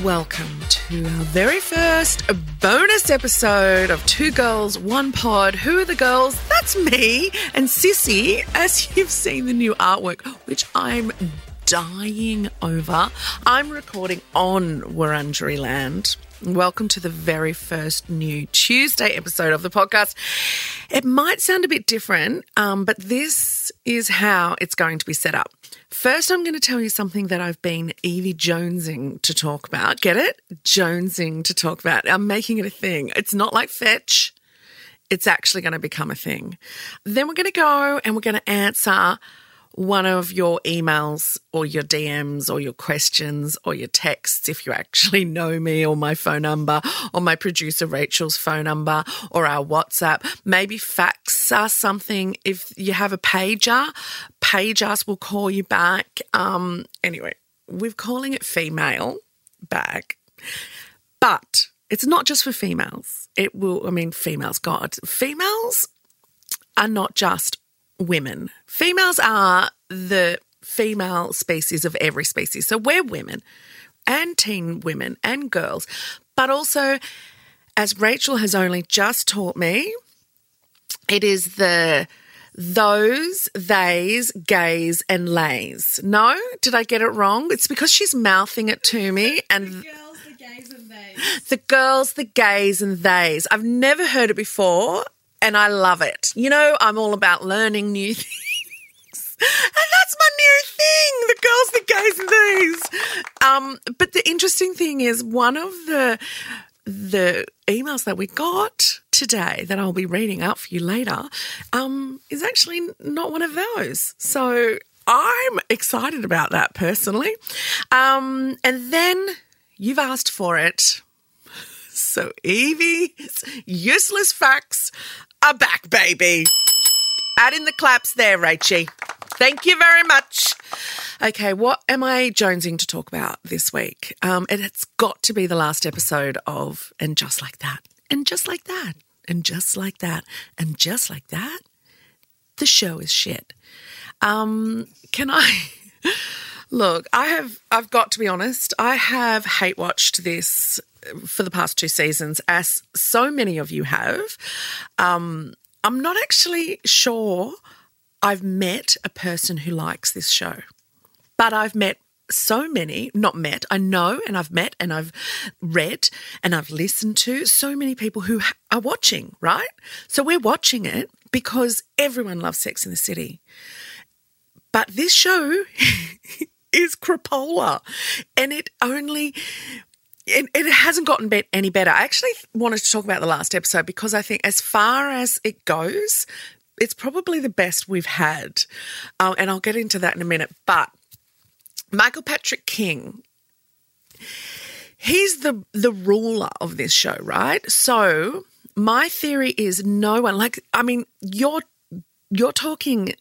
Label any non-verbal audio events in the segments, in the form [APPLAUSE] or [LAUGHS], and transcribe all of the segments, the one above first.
Welcome to our very first bonus episode of Two Girls, One Pod. Who are the girls? That's me and Sissy, as you've seen the new artwork, which I'm dying over. I'm recording on Wurundjeri land. Welcome to the very first new Tuesday episode of the podcast. It might sound a bit different, um, but this is how it's going to be set up. First, I'm going to tell you something that I've been Yvie Jonesing to talk about. Get it? Jonesing to talk about. I'm making it a thing. It's not like fetch, it's actually going to become a thing. Then we're going to go and we're going to answer one of your emails or your DMs or your questions or your texts if you actually [LAUGHS] know me or my phone number or my producer Rachael's phone number or our WhatsApp. Maybe fax us something if you have a pager. Page us, we'll call you back. Um, anyway, we're calling it female back. But it's not just for females. It will, I mean, females, God, females are not just women. Females are the female species of every species. So we're women and teen women and girls. But also, as Rachael has only just taught me, it is the those, theys, gays, and lays. No? Did I get it wrong? It's because she's mouthing it to me [LAUGHS] and the girls, the gays, and they. the girls, the gays, and theys. I've never heard it before, and I love it. You know, I'm all about learning new [LAUGHS] things. And that's my new thing, the girls, the gays, and theys. Um, but the interesting thing is one of the the emails that we got today that I'll be reading out for you later um, is actually not one of those. So I'm excited about that personally. Um, and then you've asked for it. [LAUGHS] So Yvie's useless facts are back, baby. Add in the claps there, Rachie. Thank you very much. Okay, what am I jonesing to talk about this week? Um, and it's got to be the last episode of And Just Like That, and Just Like That, and Just Like That, and Just Like That. The show is shit. Um, can I [LAUGHS] look? I have. I've got to be honest. I have hate watched this for the past two seasons, as so many of you have. Um, I'm not actually sure I've met a person who likes this show, but I've met so many, not met, I know and I've met and I've read and I've listened to so many people who are watching, right? So we're watching it because everyone loves Sex in the City. But this show [LAUGHS] is crapola and it only it, it hasn't gotten be- any better. I actually wanted to talk about the last episode because I think, as far as it goes, it's probably the best we've had. Um, and I'll get into that in a minute. But Michael Patrick King, he's the the ruler of this show, right? So my theory is no one like I mean, you're you're talking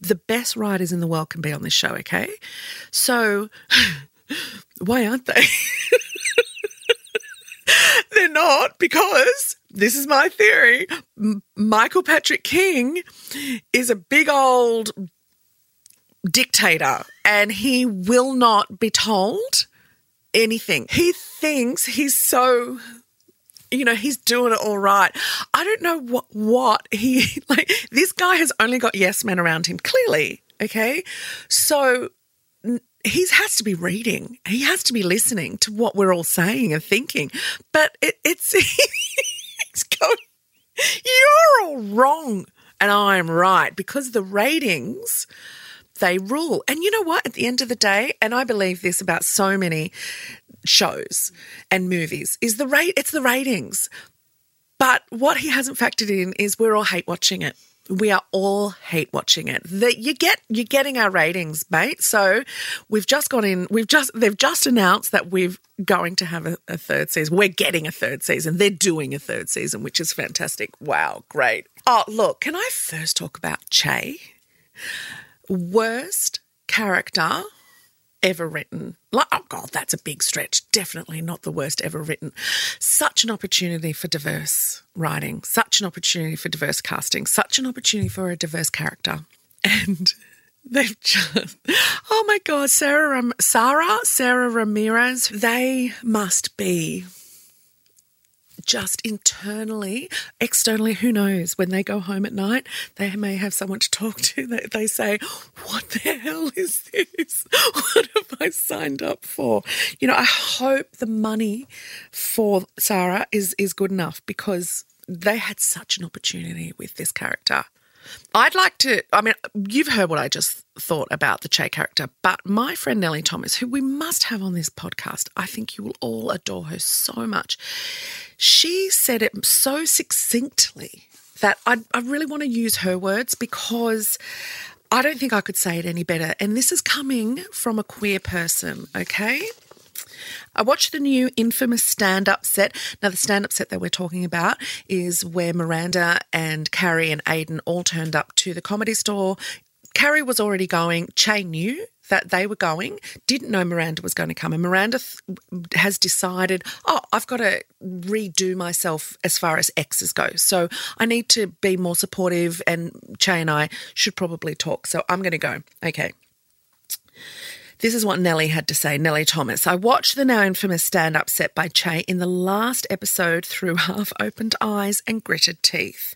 the best writers in the world can be on this show, okay? So [LAUGHS] why aren't they? [LAUGHS] They're not because this is my theory. M- Michael Patrick King is a big old dictator and he will not be told anything. He thinks he's so you know he's doing it all right. I don't know what what he [LAUGHS] like this guy has only got yes men around him clearly, okay? So he has to be reading. He has to be listening to what we're all saying and thinking. But it, [LAUGHS] it's going, you're all wrong, and I'm right because the ratings they rule. And you know what? At the end of the day, and I believe this about so many shows and movies, is the rate. It's the ratings. But what he hasn't factored in is we're all hate watching it we are all hate watching it. That you get you're getting our ratings, mate. So we've just got in. We've just they've just announced that we're going to have a, a, third season. We're getting a third season. They're doing a third season, which is fantastic. Wow, great. Oh, look, can I first talk about Che? Worst character ever written. Like, oh God, that's a big stretch. Definitely not the worst ever written. Such an opportunity for diverse writing, such an opportunity for diverse casting, such an opportunity for a diverse character. [LAUGHS] And They've just, oh my God, Sara, Sara, Sara Ramirez, they must be just internally, externally, who knows? When they go home at night, they may have someone to talk to. They, they say, What the hell is this? [LAUGHS] What have I signed up for? You know, I hope the money for Sara is, is good enough because they had such an opportunity with this character. I'd like to, I mean, you've heard what I just thought about the Che character, but my friend Nellie Thomas, who we must have on this podcast, I think you will all adore her so much. She said it so succinctly that I, I really want to use her words because I don't think I could say it any better. And this is coming from a queer person, okay? I watched the new infamous stand up set. Now, the stand up set that we're talking about is where Miranda and Carrie and Aiden all turned up to the comedy store. Carrie was already going. Che knew that they were going, didn't know Miranda was going to come. And Miranda th- has decided, oh, I've got to redo myself as far as exes go. So I need to be more supportive, and Che and I should probably talk. So I'm going to go. Okay. This is what Nellie had to say, Nellie Thomas. I watched the now infamous stand up set by Che in the last episode through half opened eyes and gritted teeth.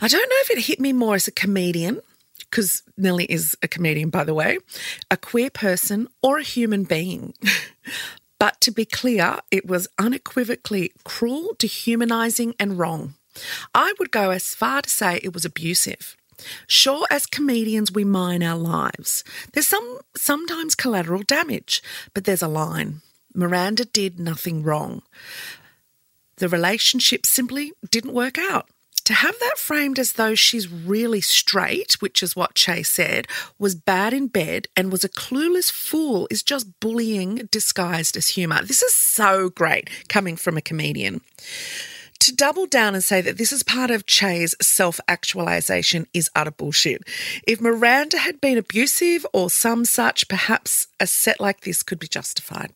I don't know if it hit me more as a comedian, because Nellie is a comedian, by the way, a queer person, or a human being. [LAUGHS] but to be clear, it was unequivocally cruel, dehumanising, and wrong. I would go as far to say it was abusive. Sure, as comedians, we mine our lives. There's some sometimes collateral damage, but there's a line. Miranda did nothing wrong. The relationship simply didn't work out. To have that framed as though she's really straight, which is what Che said, was bad in bed and was a clueless fool is just bullying disguised as humour. This is so great coming from a comedian. To double down and say that this is part of Che's self actualization is utter bullshit. If Miranda had been abusive or some such, perhaps a set like this could be justified.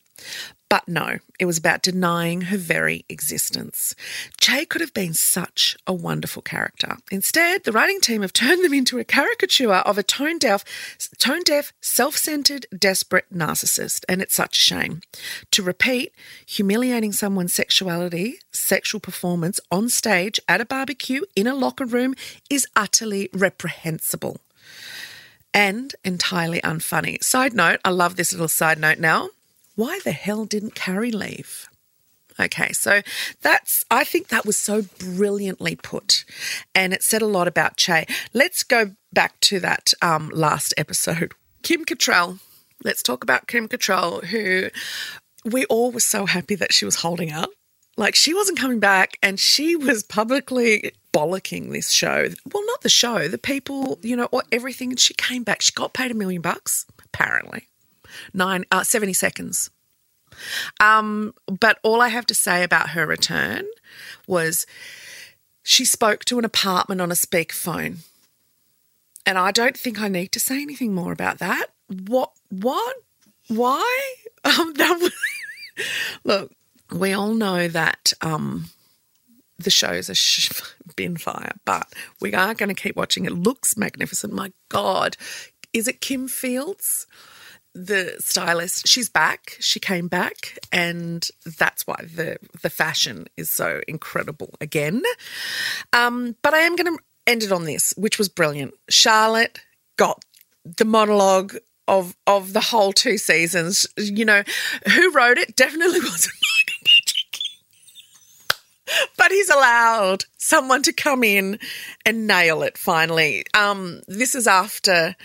But no, it was about denying her very existence. Che could have been such a wonderful character. Instead, the writing team have turned them into a caricature of a tone deaf, tone deaf, self-centered, desperate narcissist, and it's such a shame. To repeat, humiliating someone's sexuality, sexual performance on stage at a barbecue in a locker room is utterly reprehensible and entirely unfunny. Side note, I love this little side note now why the hell didn't Carrie leave? Okay, so that's, I think that was so brilliantly put. And it said a lot about Che. Let's go back to that um, last episode. Kim Cattrall. Let's talk about Kim Cattrall, who we all were so happy that she was holding up. Like she wasn't coming back and she was publicly bollocking this show. Well, not the show, the people, you know, or everything. She came back. She got paid a million bucks, apparently nine, uh, 70 seconds. Um, but all I have to say about her return was she spoke to an apartment on a speakerphone. And I don't think I need to say anything more about that. What? What? Why? [LAUGHS] Um, was, look, we all know that um, the show's a sh- [LAUGHS] bin fire, but we are going to keep watching. It looks magnificent. My God. Is it Kim Fields? The stylist she's back. She came back and that's why the the fashion is so incredible again. Um but i am going to end it on this which was brilliant. Charlotte got the monologue of of the whole two seasons. You know who wrote it? Definitely [LAUGHS] wasn't [LAUGHS] but he's allowed someone to come in and nail it finally. Um, this is after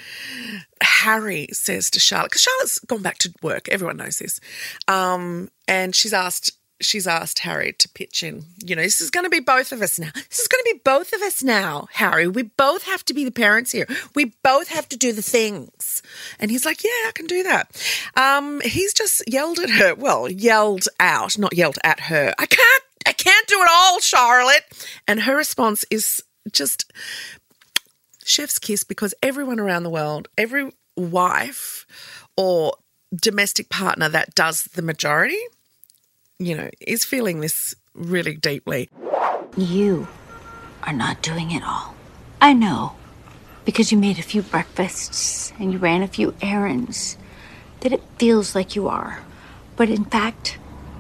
Harry says to Charlotte, because Charlotte's gone back to work, everyone knows this. Um, and she's asked she's asked Harry to pitch in. You know, this is going to be both of us now. This is going to be both of us now, Harry. We both have to be the parents here. We both have to do the things. And he's like, Yeah, I can do that. Um, he's just yelled at her. Well, yelled out, not yelled at her. I can't I can't do it all, Charlotte. And her response is just chef's kiss because everyone around the world, every wife or domestic partner that does the majority, you know, is feeling this really deeply. You are not doing it all. I know. because you made a few breakfasts and you ran a few errands that it feels like you are. But in fact,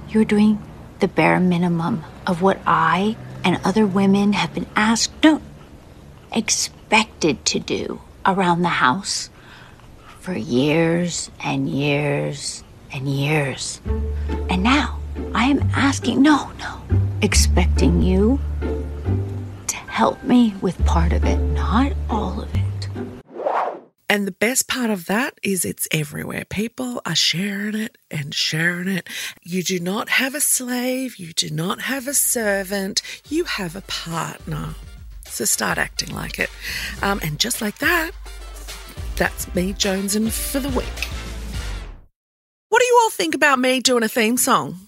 you're doing the bare minimum of what I and other women have been asked, no, expected to do around the house for years and years and years. And now I am asking, no, no, expecting you to help me with part of it, not all of it. And the best part of that is it's everywhere. People are sharing it and sharing it. You do not have a slave, you do not have a servant, you have a partner. So start acting like it. Um, and just like that, that's me jonesing for the week. What do you all think about me doing a theme song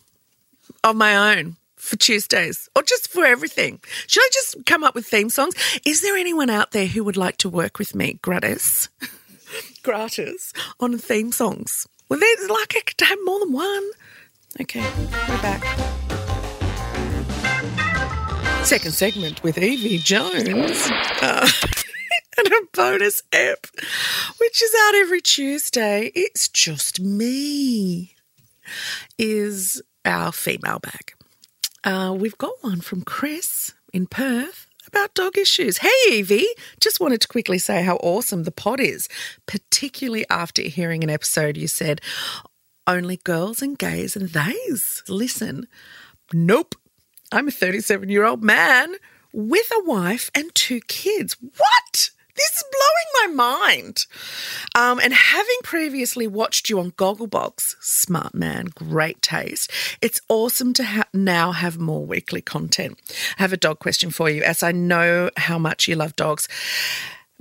of my own? For Tuesdays or just for everything? Should I just come up with theme songs? Is there anyone out there who would like to work with me gratis? [LAUGHS] gratis on theme songs? Well, there's like I could have more than one. Okay, we're back. Second segment with Yvie Jones. Uh, [LAUGHS] and a bonus app, which is out every Tuesday. It's just me, is our female bag. Uh, we've got one from Chris in Perth about dog issues. Hey, Yvie, just wanted to quickly say how awesome the pod is, particularly after hearing an episode you said only girls and gays and theys listen. Nope. I'm a 37 year old man with a wife and two kids. What? This is blowing my mind. Um, and having previously watched you on Gogglebox, smart man, great taste, it's awesome to ha- now have more weekly content. I have a dog question for you, as I know how much you love dogs.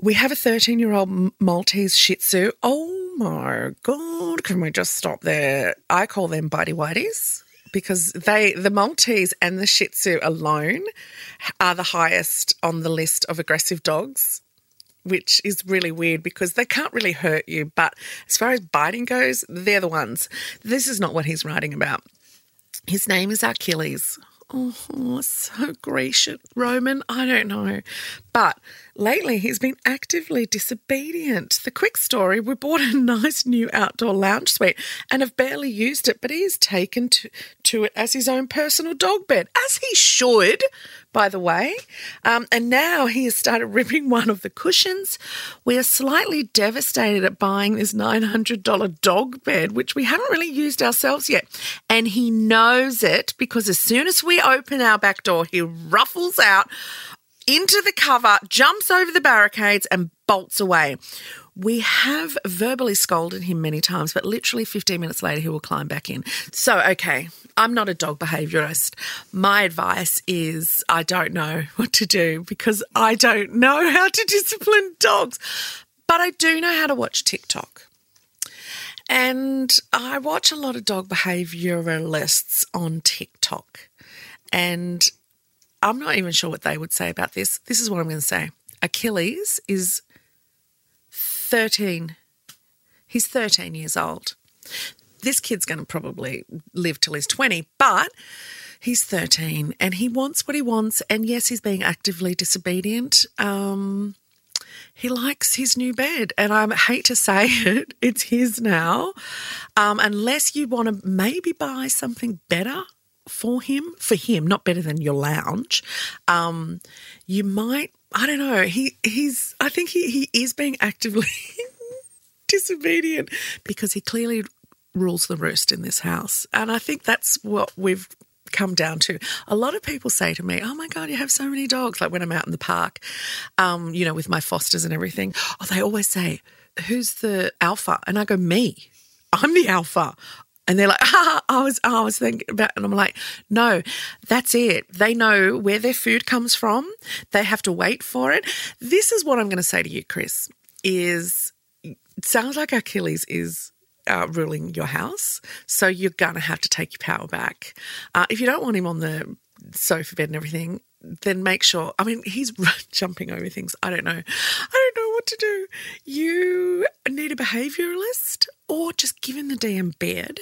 We have a 13 year old Maltese Shih Tzu. Oh my God, can we just stop there? I call them bitey whiteys because they the Maltese and the Shih Tzu alone are the highest on the list of aggressive dogs. Which is really weird because they can't really hurt you. But as far as biting goes, they're the ones. This is not what he's writing about. His name is Achilles. Oh, so Grecian, Roman. I don't know. But lately he's been actively disobedient. The quick story we bought a [LAUGHS] nice new outdoor lounge suite and have barely used it, but he has taken to, to it as his own personal dog bed, as he should, by the way. Um, and now he has started [LAUGHS] ripping one of the cushions. We are slightly devastated at buying this $900 dog bed, which we haven't really used ourselves yet. And he knows it because as soon as we open our back door, he ruffles out into the cover, jumps over the barricades, and bolts away. We have verbally scolded him many times, but literally 15 minutes later, he will climb back in. So, okay, I'm not a dog behaviourist. My advice is I don't know [LAUGHS] what to do because I don't know how to discipline dogs, but I do know how to watch TikTok. And I watch a lot of dog behaviouralists on TikTok. And I'm not even sure what they would say about this. This is what I'm going to say Achilles is 13. He's 13 years old. This kid's going to probably live till he's 20, but he's 13 and he wants what he wants. And yes, he's being actively disobedient. Um, he likes his new bed, and I hate to say [LAUGHS] it, it's his now. Um, unless you want to maybe buy something better for him, for him, not better than your lounge, um, you might. I don't know. He he's. I think he he is being actively [LAUGHS] disobedient because he clearly rules the roost in this house, and I think that's what we've come down to. A lot of people say to me, "Oh my god, you have so many dogs!" Like when I'm out in the park, um, you know, with my fosters and everything. Oh, they always say, "Who's the alpha?" And I go, "Me." I'm the alpha. And they're like, [LAUGHS] I was, I was thinking about, and I'm like, no, that's it. They know where their food comes from. They have to wait for it. This is what I'm going to say to you, Chris. Is it sounds like Achilles is uh, ruling your house, so you're going to have to take your power back. Uh, if you don't want him on the sofa bed and everything, then make sure. I mean, he's [LAUGHS] jumping over things. I don't know. I don't know what to do. You need a behavioralist or just give him the damn bed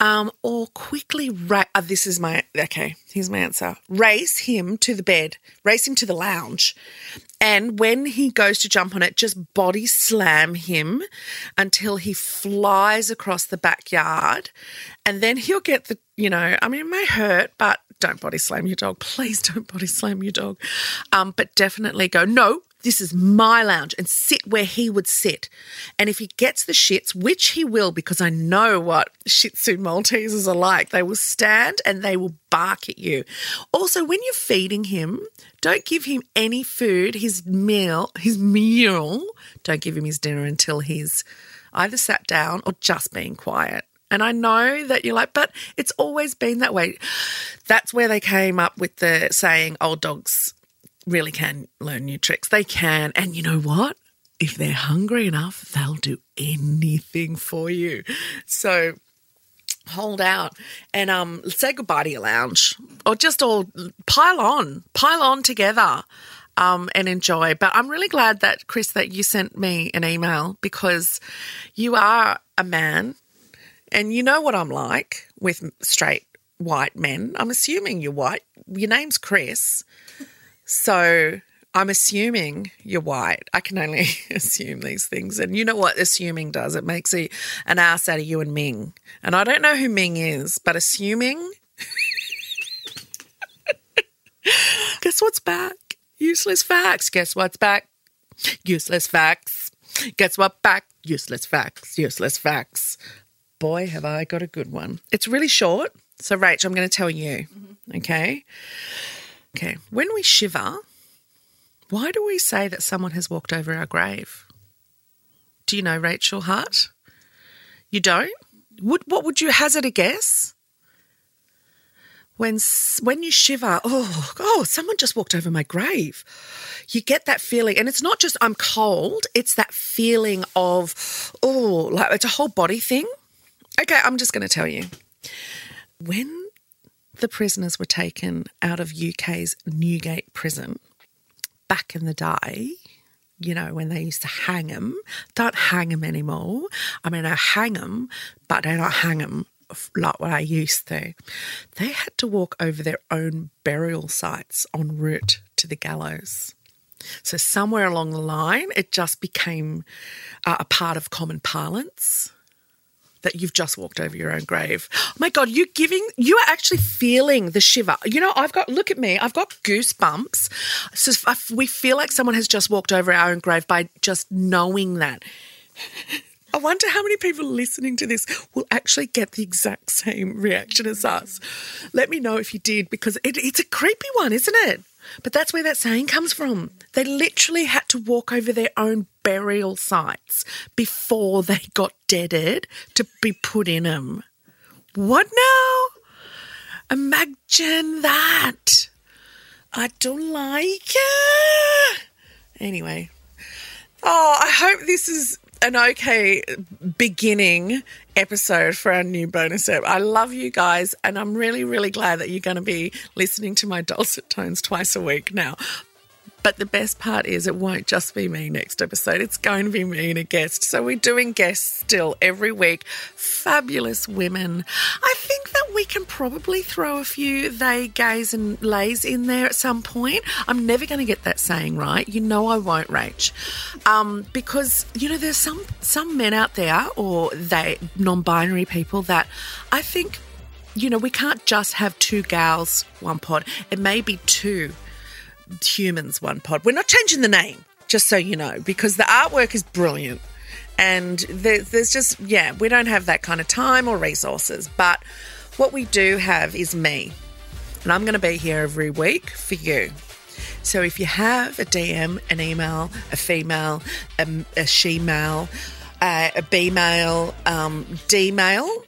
Um, or quickly ra- uh, this is my okay, here's my answer. Race him to the bed, race him to the lounge. And when he goes to jump on it, just body slam him until he flies across the backyard. And then he'll get the, you know, I mean, it may hurt, but don't body slam your dog. Please don't body slam your dog. Um, but definitely go, no, this is my lounge and sit where he would sit. And if he gets the shits, which he will, because I know what Shih Tzu Maltesers are like, they will stand and they will bark at you. Also, when you're feeding him, don't give him any food, his meal, his meal. Don't give him his dinner until he's either sat down or just being quiet. And I know that you're like, but it's always been that way. That's where they came up with the saying, old dogs really can learn new tricks. They can. And you know what? If they're hungry enough, they'll do anything for you. So hold out and um say goodbye to your lounge or just all pile on, pile on together. Um, and enjoy. But I'm really glad that, Chris, that you sent me an email because you are a man and you know what I'm like with straight white men. I'm assuming you're white. Your name's Chris. So I'm assuming you're white. I can only [LAUGHS] assume these things. And you know what assuming does? It makes a, an ass out of you and Ming. And I don't know who Ming is, but assuming. [LAUGHS] Guess what's back? Useless facts. Guess what's back? Useless facts. Guess what back? Useless facts. Useless facts. Boy, have I got a good one. It's really short. So, Rach, I'm going to tell you. Mm-hmm. Okay. Okay. When we shiver, why do we say that someone has walked over our grave? Do you know Rachael Hart? You don't? Would, what would you hazard a guess? When when you shiver, oh, oh, someone just walked over my grave. You get that feeling, and it's not just I'm cold. It's that feeling of oh, like it's a whole body thing. Okay, I'm just going to tell you. When the prisoners were taken out of UK's Newgate prison back in the day, you know, when they used to hang them, don't hang them anymore. I mean, I hang them, but they don't hang them like what I used to. They had to walk over their own burial sites en route to the gallows. So somewhere along the line, it just became uh, a part of common parlance that you've just walked over your own grave. Oh my God, you're giving, you are actually feeling the shiver. You know, I've got, look at me, I've got goosebumps. So we feel like someone has just walked over our own grave by just knowing that. [LAUGHS] I wonder how many people listening to this will actually get the exact same reaction as us. Let me know if you did, because it, it's a creepy one, isn't it? But that's where that saying comes from. They literally had to walk over their own burial sites before they got deaded to be put in them. What now? Imagine that. I don't like it. Anyway. Oh, I hope this is an okay beginning episode for our new bonus app. I love you guys, and I'm really, really glad that you're going to be listening to my dulcet tones twice a week now. But the best part is, it won't just be me next episode. It's going to be me and a guest. So we're doing guests still every week. Fabulous women. I think that we can probably throw a few they, gays, and lays in there at some point. I'm never going to get that saying right. You know I won't, Rach. Um, because, you know, there's some, some men out there, or they non binary people, that I think you know, we can't just have two gals, one pod. It may be two humans, one pod. We're not changing the name, just so you know, because the artwork is brilliant. And there, there's just, yeah, we don't have that kind of time or resources. But what we do have is me. And I'm going to be here every week for you. So if you have a DM, an email, a female, a, a she male, uh, a B male, um, D male,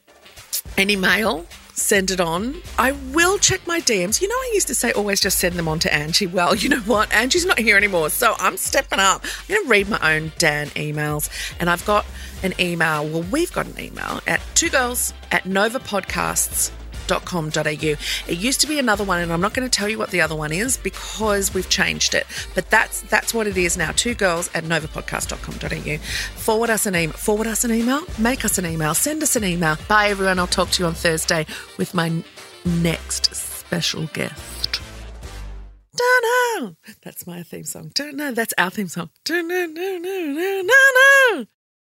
any mail, send it on. I will check my DMs. You know, I used to say always just send them on to Angie. Well, [LAUGHS] you know what? Angie's not here anymore. So I'm stepping up. I'm going to read my own Dan emails. And I've got an email. Well, we've got an email at two girls at novapodcasts.com.au. It used to be another one, and I'm not going to tell you what the other one is because we've changed it. But that's that's what it is now. Two girls at novapodcasts.com.au. Forward us an email. Forward us an email. Make us an email. Send us an email. Bye, everyone. I'll talk to you on Thursday with my next special guest. Dunno. That's my theme song. Dunno. That's our theme song. Dunno.